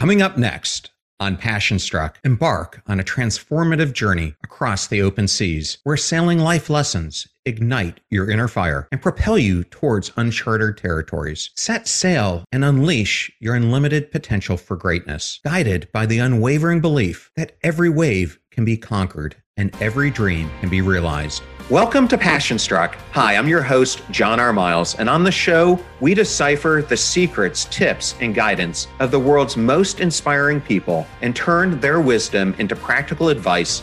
Coming up next on Passion Struck, embark on a transformative journey across the open seas where sailing life lessons ignite your inner fire and propel you towards uncharted territories. Set sail and unleash your unlimited potential for greatness, guided by the unwavering belief that every wave can be conquered and every dream can be realized. Welcome to Passion Struck. Hi, I'm your host, John R. Miles, and on the show, we decipher the secrets, tips, and guidance of the world's most inspiring people and turn their wisdom into practical advice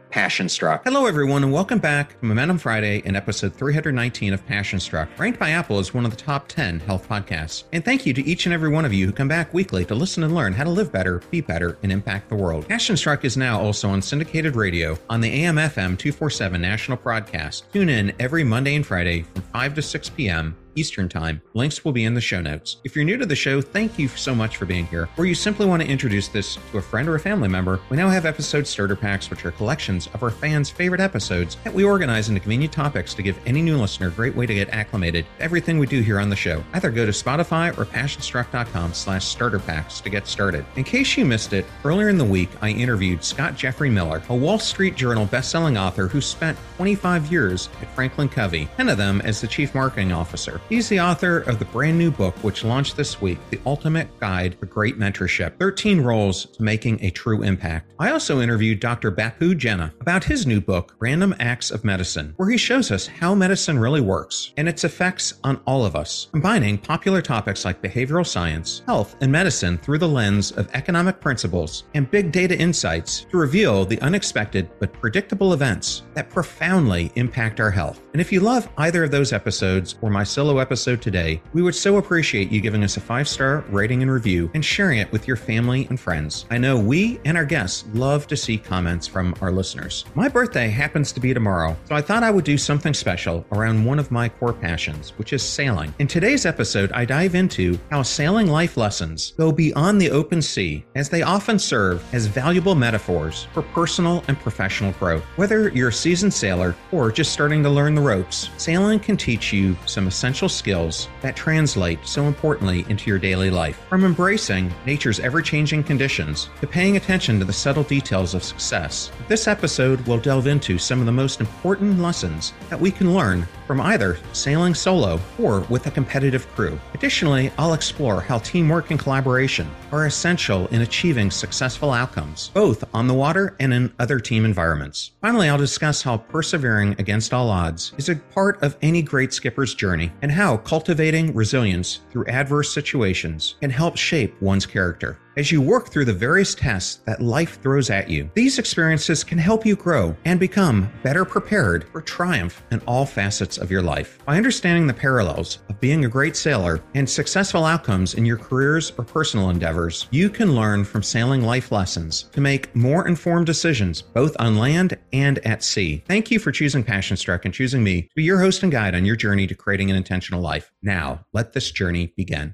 Passion Struck. Hello, everyone, and welcome back to Momentum Friday in episode 319 of Passion Struck, ranked by Apple as one of the top 10 health podcasts. And thank you to each and every one of you who come back weekly to listen and learn how to live better, be better, and impact the world. Passion Struck is now also on syndicated radio on the AM/FM 247 national broadcast. Tune in every Monday and Friday from 5 to 6 p.m. Eastern Time. Links will be in the show notes. If you're new to the show, thank you so much for being here. Or you simply want to introduce this to a friend or a family member, we now have episode starter packs, which are collections of our fans' favorite episodes that we organize into convenient topics to give any new listener a great way to get acclimated to everything we do here on the show. Either go to Spotify or passionstruck.com slash starter packs to get started. In case you missed it, earlier in the week, I interviewed Scott Jeffrey Miller, a Wall Street Journal bestselling author who spent 25 years at Franklin Covey, 10 of them as the chief marketing officer. He's the author of the brand new book, which launched this week, The Ultimate Guide to Great Mentorship 13 Roles to Making a True Impact. I also interviewed Dr. Bapu Jena about his new book, Random Acts of Medicine, where he shows us how medicine really works and its effects on all of us, combining popular topics like behavioral science, health, and medicine through the lens of economic principles and big data insights to reveal the unexpected but predictable events that profoundly impact our health. And if you love either of those episodes or my solo episode today, we would so appreciate you giving us a five star rating and review and sharing it with your family and friends. I know we and our guests love to see comments from our listeners. My birthday happens to be tomorrow, so I thought I would do something special around one of my core passions, which is sailing. In today's episode, I dive into how sailing life lessons go beyond the open sea, as they often serve as valuable metaphors for personal and professional growth. Whether you're a seasoned sailor or just starting to learn the ropes, sailing can teach you some essential skills that translate so importantly into your daily life. From embracing nature's ever changing conditions to paying attention to the subtle details of success, this episode will delve into some of the most important lessons that we can learn from either sailing solo or with a competitive crew. Additionally, I'll explore how teamwork and collaboration are essential in achieving successful outcomes, both on the water and in other team environments. Finally, I'll discuss how persevering against all odds is a part of any great skipper's journey and how cultivating resilience through adverse situations can help shape one's character. As you work through the various tests that life throws at you, these experiences can help you grow and become better prepared for triumph in all facets of your life. By understanding the parallels of being a great sailor and successful outcomes in your careers or personal endeavors, you can learn from sailing life lessons to make more informed decisions both on land and at sea. Thank you for choosing Passion Struck and choosing me to be your host and guide on your journey to creating an intentional life. Now, let this journey begin.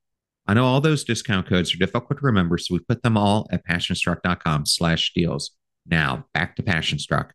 I know all those discount codes are difficult to remember, so we put them all at passionstruck.com slash deals. Now, back to Passionstruck.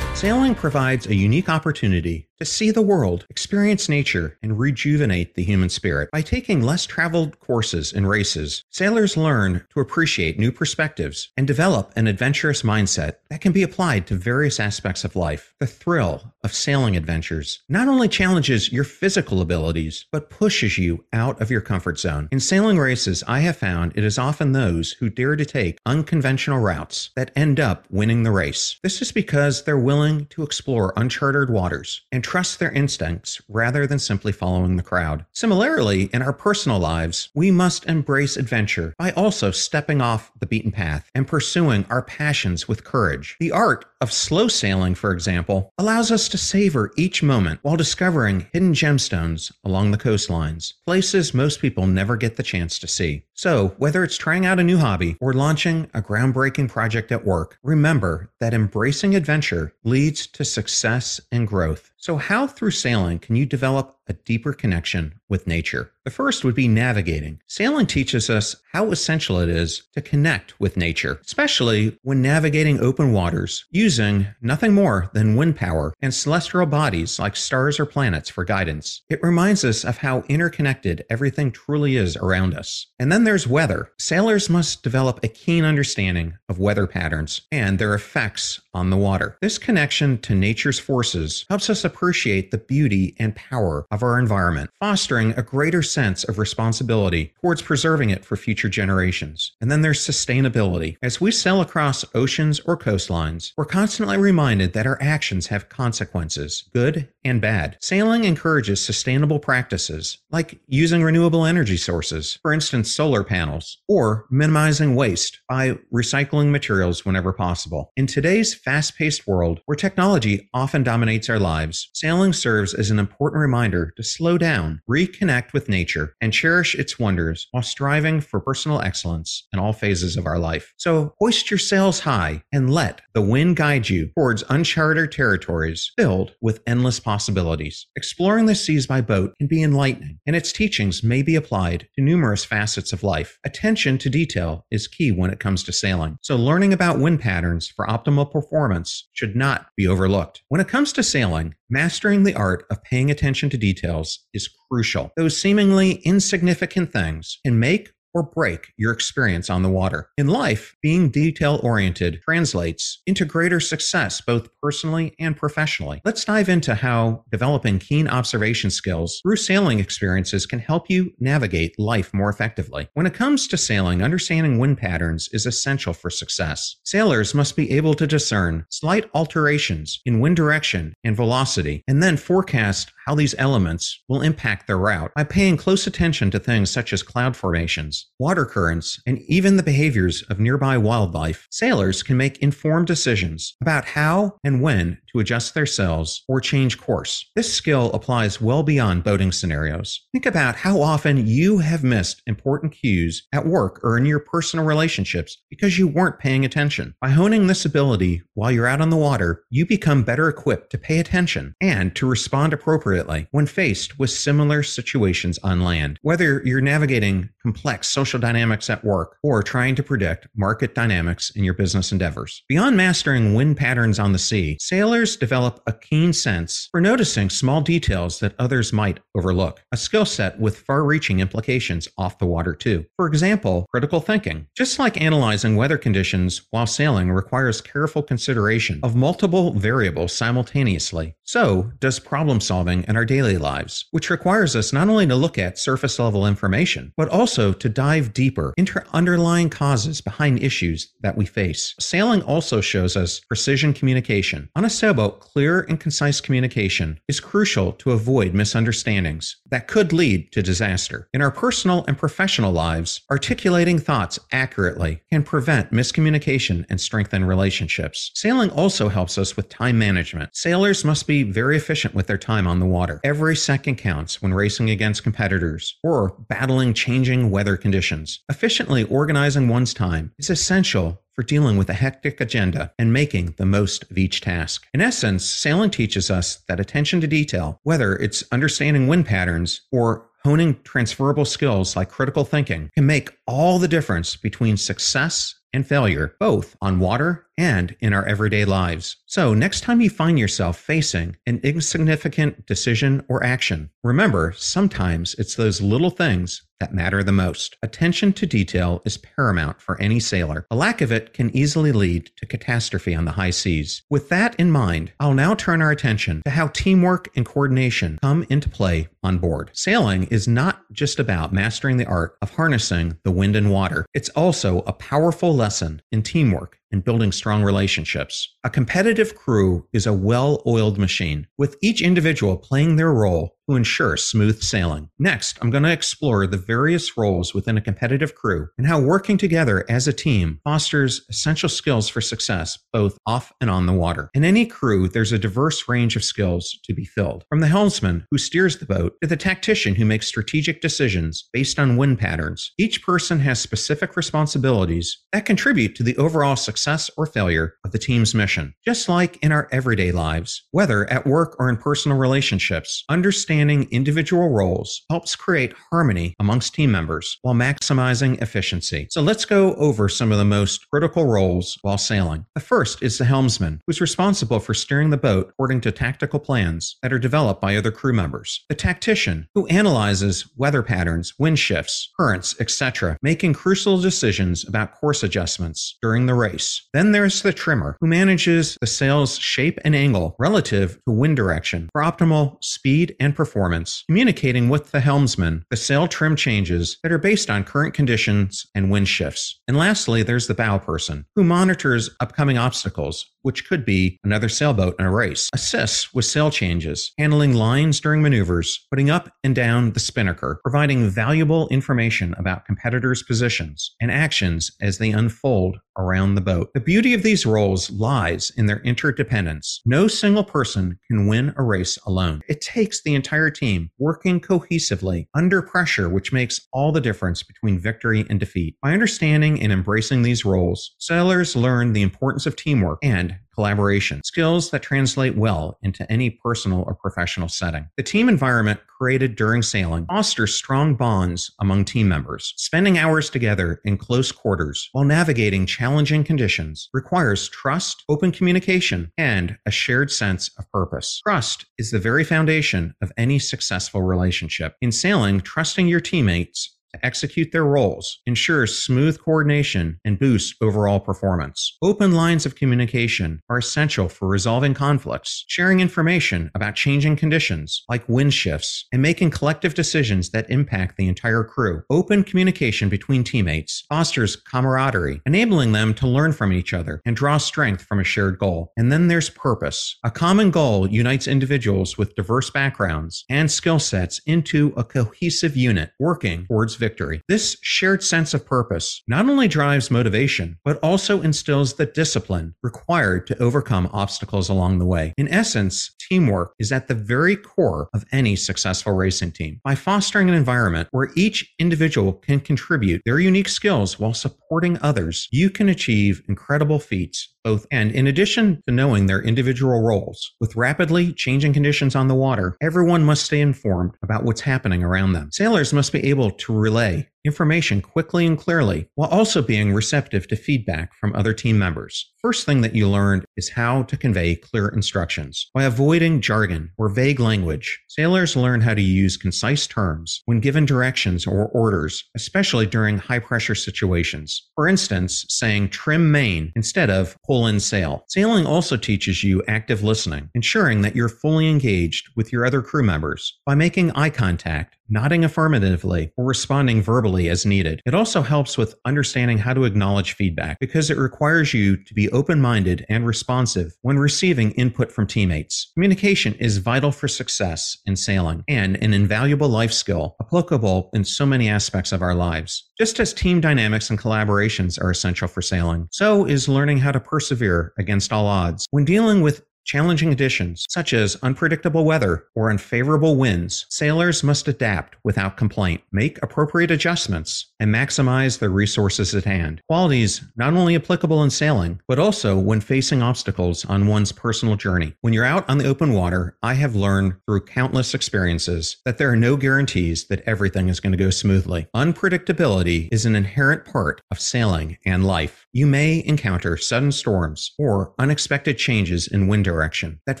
Sailing provides a unique opportunity to see the world, experience nature, and rejuvenate the human spirit. By taking less traveled courses and races, sailors learn to appreciate new perspectives and develop an adventurous mindset that can be applied to various aspects of life. The thrill of sailing adventures not only challenges your physical abilities, but pushes you out of your comfort zone. In sailing races, I have found it is often those who dare to take unconventional routes that end up winning the race. This is because they're willing to explore uncharted waters and trust their instincts rather than simply following the crowd. Similarly, in our personal lives, we must embrace adventure by also stepping off the beaten path and pursuing our passions with courage. The art of slow sailing, for example, allows us to savor each moment while discovering hidden gemstones along the coastlines, places most people never get the chance to see. So, whether it's trying out a new hobby or launching a groundbreaking project at work, remember that embracing adventure leads to success and growth. So, how through sailing can you develop a deeper connection with nature? The first would be navigating. Sailing teaches us how essential it is to connect with nature, especially when navigating open waters using nothing more than wind power and celestial bodies like stars or planets for guidance. It reminds us of how interconnected everything truly is around us. And then there's weather. Sailors must develop a keen understanding of weather patterns and their effects on the water. This connection to nature's forces helps us appreciate the beauty and power of our environment, fostering a greater sense of responsibility towards preserving it for future generations. And then there's sustainability. As we sail across oceans or coastlines, we're constantly reminded that our actions have consequences, good and bad. Sailing encourages sustainable practices like using renewable energy sources, for instance, solar panels, or minimizing waste by recycling materials whenever possible. In today's fast paced world, where technology often dominates our lives, sailing serves as an important reminder to slow down, reconnect with nature, and cherish its wonders while striving for personal excellence in all phases of our life. So hoist your sails high and let the wind guide you towards uncharted territories filled with endless possibilities. Exploring the seas by boat can be enlightening, and its teachings may be applied to numerous facets of life. Attention to detail is key when it comes to sailing, so learning about wind patterns for optimal performance should not be overlooked. When it comes to sailing, mastering the art of paying attention to details is crucial. Those seemingly insignificant things can make or break your experience on the water. In life, being detail oriented translates into greater success both personally and professionally. Let's dive into how developing keen observation skills through sailing experiences can help you navigate life more effectively. When it comes to sailing, understanding wind patterns is essential for success. Sailors must be able to discern slight alterations in wind direction and velocity and then forecast how these elements will impact their route by paying close attention to things such as cloud formations, water currents, and even the behaviors of nearby wildlife. Sailors can make informed decisions about how and when to adjust their sails or change course. This skill applies well beyond boating scenarios. Think about how often you have missed important cues at work or in your personal relationships because you weren't paying attention. By honing this ability while you're out on the water, you become better equipped to pay attention and to respond appropriately when faced with similar situations on land. Whether you're navigating complex social dynamics at work or trying to predict market dynamics in your business endeavors. Beyond mastering wind patterns on the sea, sailors develop a keen sense for noticing small details that others might overlook, a skill set with far reaching implications off the water, too. For example, critical thinking. Just like analyzing weather conditions while sailing requires careful consideration of multiple variables simultaneously, so does problem solving sailing in our daily lives, which requires us not only to look at surface level information, but also to dive deeper into underlying causes behind issues that we face. Sailing also shows us precision communication. On a sailboat, clear and concise communication is crucial to avoid misunderstandings that could lead to disaster. In our personal and professional lives, articulating thoughts accurately can prevent miscommunication and strengthen relationships. Sailing also helps us with time management. Sailors must be very efficient with their time on the water. Every second counts when racing against competitors or battling changing weather conditions. Efficiently organizing one's time is essential for dealing with a hectic agenda and making the most of each task. In essence, sailing teaches us that attention to detail, whether it's understanding wind patterns or honing transferable skills like critical thinking, can make all the difference between success and failure, both on water and in our everyday lives. So, next time you find yourself facing an insignificant decision or action, remember sometimes it's those little things that matter the most. Attention to detail is paramount for any sailor. A lack of it can easily lead to catastrophe on the high seas. With that in mind, I'll now turn our attention to how teamwork and coordination come into play on board. Sailing is not just about mastering the art of harnessing the wind and water, it's also a powerful lesson in teamwork and building strong relationships. A competitive crew is a well oiled machine, with each individual playing their role to ensure smooth sailing. Next, I'm going to explore the various roles within a competitive crew and how working together as a team fosters essential skills for success, both off and on the water. In any crew, there's a diverse range of skills to be filled. From the helmsman who steers the boat to the tactician who makes strategic decisions based on wind patterns, each person has specific responsibilities that contribute to the overall success or failure of the team's mission. Just like in our everyday lives, whether at work or in personal relationships, understand understanding individual roles helps create harmony amongst team members while maximizing efficiency. So let's go over some of the most critical roles while sailing. The first is the helmsman, who's responsible for steering the boat according to tactical plans that are developed by other crew members. The tactician, who analyzes weather patterns, wind shifts, currents, etc., making crucial decisions about course adjustments during the race. Then there's the trimmer, who manages the sail's shape and angle relative to wind direction for optimal speed and performance communicating with the helmsman the sail trim changes that are based on current conditions and wind shifts. And lastly, there's the bow person, who monitors upcoming obstacles, which could be another sailboat in a race, assists with sail changes, handling lines during maneuvers, putting up and down the spinnaker, providing valuable information about competitors' positions and actions as they unfold around the boat. The beauty of these roles lies in their interdependence. No single person can win a race alone. It takes the entire team working cohesively under pressure, which makes all the difference between victory and defeat. By understanding and embracing these roles, sailors learn the importance of teamwork and collaboration, skills that translate well into any personal or professional setting. The team environment created during sailing fosters strong bonds among team members. Spending hours together in close quarters while navigating challenging conditions requires trust, open communication, and a shared sense of purpose. Trust is the very foundation of any successful relationship. In sailing, trusting your teammates to execute their roles, ensure smooth coordination, and boost overall performance. Open lines of communication are essential for resolving conflicts, sharing information about changing conditions like wind shifts, and making collective decisions that impact the entire crew. Open communication between teammates fosters camaraderie, enabling them to learn from each other and draw strength from a shared goal. And then there's purpose. A common goal unites individuals with diverse backgrounds and skill sets into a cohesive unit working towards victory. This shared sense of purpose not only drives motivation, but also instills the discipline required to overcome obstacles along the way. In essence, teamwork is at the very core of any successful racing team. By fostering an environment where each individual can contribute their unique skills while supporting others, you can achieve incredible feats both and in addition to knowing their individual roles with rapidly changing conditions on the water everyone must stay informed about what's happening around them sailors must be able to relay information quickly and clearly while also being receptive to feedback from other team members First thing that you learned is how to convey clear instructions. By avoiding jargon or vague language, sailors learn how to use concise terms when given directions or orders, especially during high pressure situations. For instance, saying trim main instead of pull in sail. Sailing also teaches you active listening, ensuring that you're fully engaged with your other crew members. By making eye contact, nodding affirmatively, or responding verbally as needed. It also helps with understanding how to acknowledge feedback because it requires you to be open minded and responsive when receiving input from teammates. Communication is vital for success in sailing and an invaluable life skill applicable in so many aspects of our lives. Just as team dynamics and collaborations are essential for sailing, so is learning how to persevere against all odds. When dealing with challenging conditions, such as unpredictable weather or unfavorable winds, sailors must adapt without complaint, make appropriate adjustments, and maximize their resources at hand. Qualities not only applicable in sailing, but also when facing obstacles on one's personal journey. When you're out on the open water, I have learned through countless experiences that there are no guarantees that everything is going to go smoothly. Unpredictability is an inherent part of sailing and life. You may encounter sudden storms or unexpected changes in wind direction that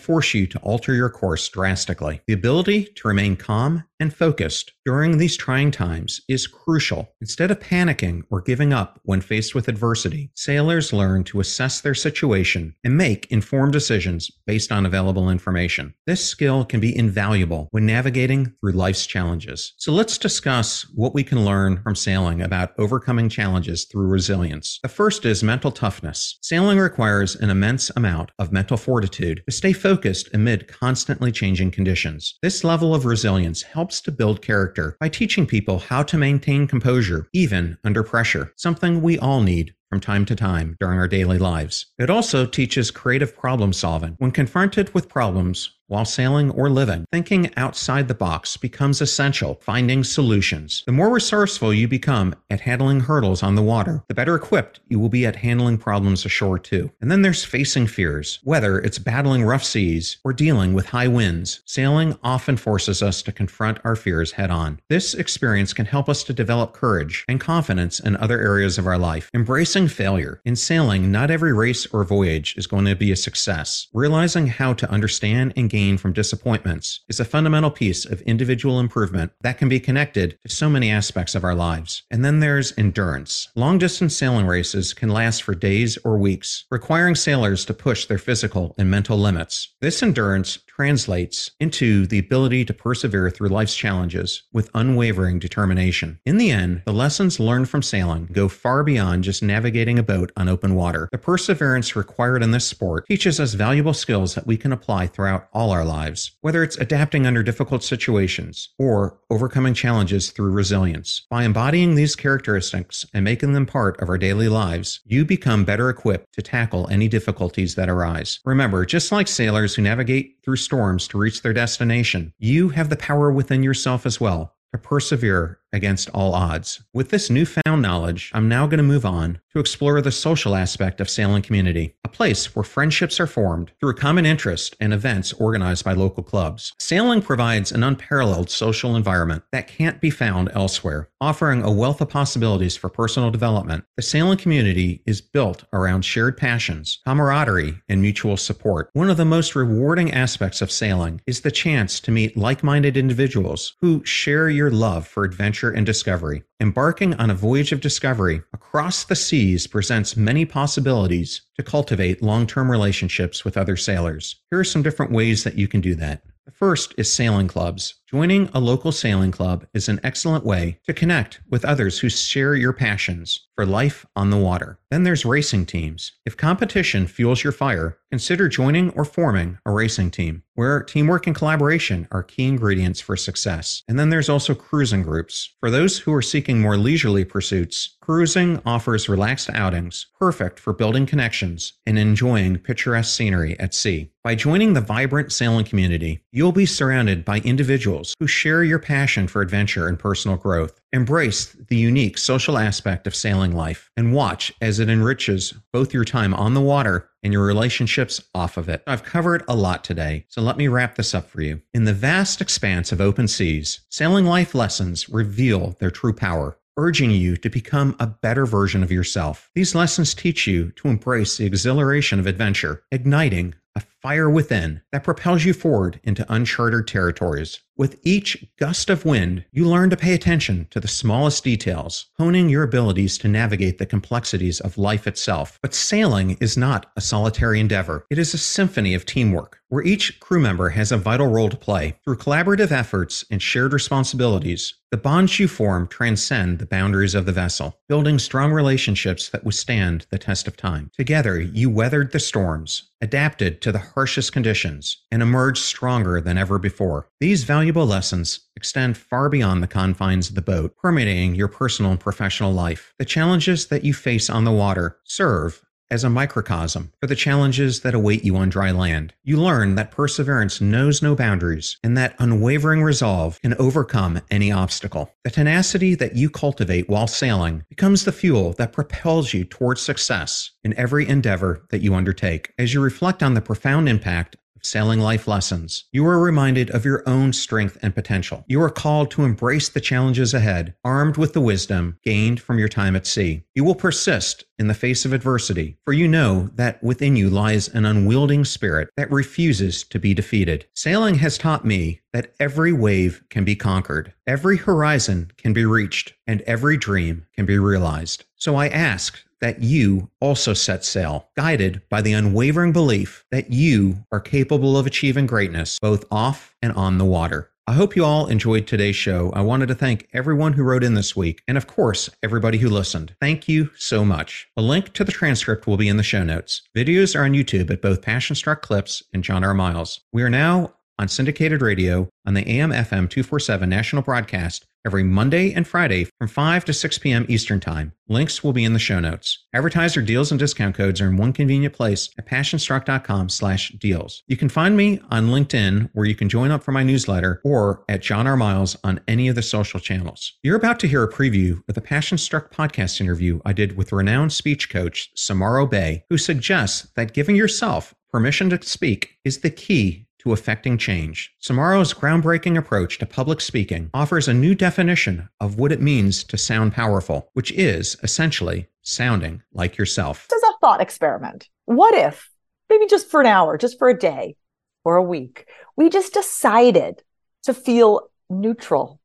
force you to alter your course drastically. The ability to remain calm and focused during these trying times is crucial. Instead of panicking or giving up when faced with adversity, sailors learn to assess their situation and make informed decisions based on available information. This skill can be invaluable when navigating through life's challenges. So let's discuss what we can learn from sailing about overcoming challenges through resilience. The first is mental toughness. Sailing requires an immense amount of mental fortitude to stay focused amid constantly changing conditions. This level of resilience helps helps to build character by teaching people how to maintain composure, even under pressure, something we all need from time to time during our daily lives. It also teaches creative problem solving. When confronted with problems, while sailing or living. Thinking outside the box becomes essential, finding solutions. The more resourceful you become at handling hurdles on the water, the better equipped you will be at handling problems ashore too. And then there's facing fears. Whether it's battling rough seas or dealing with high winds, sailing often forces us to confront our fears head on. This experience can help us to develop courage and confidence in other areas of our life. Embracing failure. In sailing, not every race or voyage is going to be a success. Realizing how to understand and gain gain from disappointments is a fundamental piece of individual improvement that can be connected to so many aspects of our lives. And then there's endurance. Long distance sailing races can last for days or weeks, requiring sailors to push their physical and mental limits. This endurance translates into the ability to persevere through life's challenges with unwavering determination. In the end, the lessons learned from sailing go far beyond just navigating a boat on open water. The perseverance required in this sport teaches us valuable skills that we can apply throughout all our lives, whether it's adapting under difficult situations or overcoming challenges through resilience. By embodying these characteristics and making them part of our daily lives, you become better equipped to tackle any difficulties that arise. Remember, just like sailors who navigate through storms to reach their destination. You have the power within yourself as well to persevere against all odds. With this newfound knowledge, I'm now going to move on to explore the social aspect of sailing community, a place where friendships are formed through common interest and events organized by local clubs. Sailing provides an unparalleled social environment that can't be found elsewhere, offering a wealth of possibilities for personal development. The sailing community is built around shared passions, camaraderie, and mutual support. One of the most rewarding aspects of sailing is the chance to meet like-minded individuals who share your love for adventure adventure and discovery. Embarking on a voyage of discovery across the seas presents many possibilities to cultivate long term relationships with other sailors. Here are some different ways that you can do that. The first is sailing clubs. Joining a local sailing club is an excellent way to connect with others who share your passions for life on the water. Then there's racing teams. If competition fuels your fire, consider joining or forming a racing team where teamwork and collaboration are key ingredients for success. And then there's also cruising groups. For those who are seeking more leisurely pursuits, cruising offers relaxed outings, perfect for building connections and enjoying picturesque scenery at sea. By joining the vibrant sailing community, you'll be surrounded by individuals individuals who share your passion for adventure and personal growth. Embrace the unique social aspect of sailing life and watch as it enriches both your time on the water and your relationships off of it. I've covered a lot today, so let me wrap this up for you. In the vast expanse of open seas, sailing life lessons reveal their true power. urging you to become a better version of yourself. These lessons teach you to embrace the exhilaration of adventure, igniting a fire within that propels you forward into uncharted territories. With each gust of wind, you learn to pay attention to the smallest details, honing your abilities to navigate the complexities of life itself. But sailing is not a solitary endeavor, it is a symphony of teamwork, where each crew member has a vital role to play. Through collaborative efforts and shared responsibilities, the bonds you form transcend the boundaries of the vessel, building strong relationships that withstand the test of time. Together, you weathered the storms, adapted to the harshest conditions, and emerged stronger than ever before. These valuable lessons extend far beyond the confines of the boat, permeating your personal and professional life. The challenges that you face on the water serve as a microcosm for the challenges that await you on dry land. You learn that perseverance knows no boundaries and that unwavering resolve can overcome any obstacle. The tenacity that you cultivate while sailing becomes the fuel that propels you towards success in every endeavor that you undertake. As you reflect on the profound impact Sailing Life Lessons, you are reminded of your own strength and potential. You are called to embrace the challenges ahead, armed with the wisdom gained from your time at sea. You will persist in the face of adversity, for you know that within you lies an unwielding spirit that refuses to be defeated. Sailing has taught me that every wave can be conquered, every horizon can be reached, and every dream can be realized. So I ask that you also set sail, guided by the unwavering belief that you are capable of achieving greatness both off and on the water. I hope you all enjoyed today's show. I wanted to thank everyone who wrote in this week, and of course, everybody who listened. Thank you so much. A link to the transcript will be in the show notes. Videos are on YouTube at both Passion Struck Clips and John R. Miles. We are now on syndicated radio on the AM FM 247 national broadcast every Monday and Friday from 5 to 6 p.m. Eastern Time. Links will be in the show notes. Advertiser deals and discount codes are in one convenient place at passionstruck.com slash deals. You can find me on LinkedIn where you can join up for my newsletter or at John R. Miles on any of the social channels. You're about to hear a preview of the Passion Struck podcast interview I did with renowned speech coach Samara Bay, who suggests that giving yourself permission to speak is the key to affecting change. Samara's groundbreaking approach to public speaking offers a new definition of what it means to sound powerful, which is essentially sounding like yourself. This is a thought experiment. What if, maybe just for an hour, just for a day or a week, we just decided to feel neutral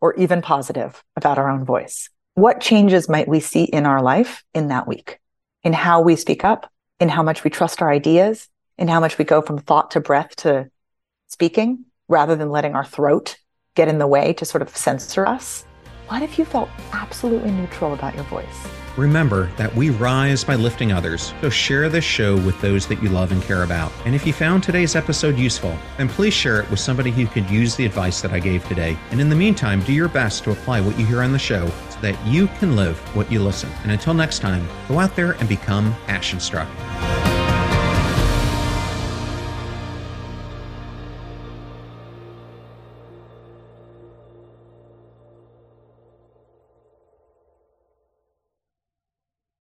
or even positive about our own voice? What changes might we see in our life in that week? In how we speak up, in how much we trust our ideas, in how much we go from thought to breath to speaking rather than letting our throat get in the way to sort of censor us? What if you felt absolutely neutral about your voice? Remember that we rise by lifting others, so share this show with those that you love and care about. And if you found today's episode useful, then please share it with somebody who could use the advice that I gave today. And in the meantime, do your best to apply what you hear on the show so that you can live what you listen. And until next time, go out there and become passion struck.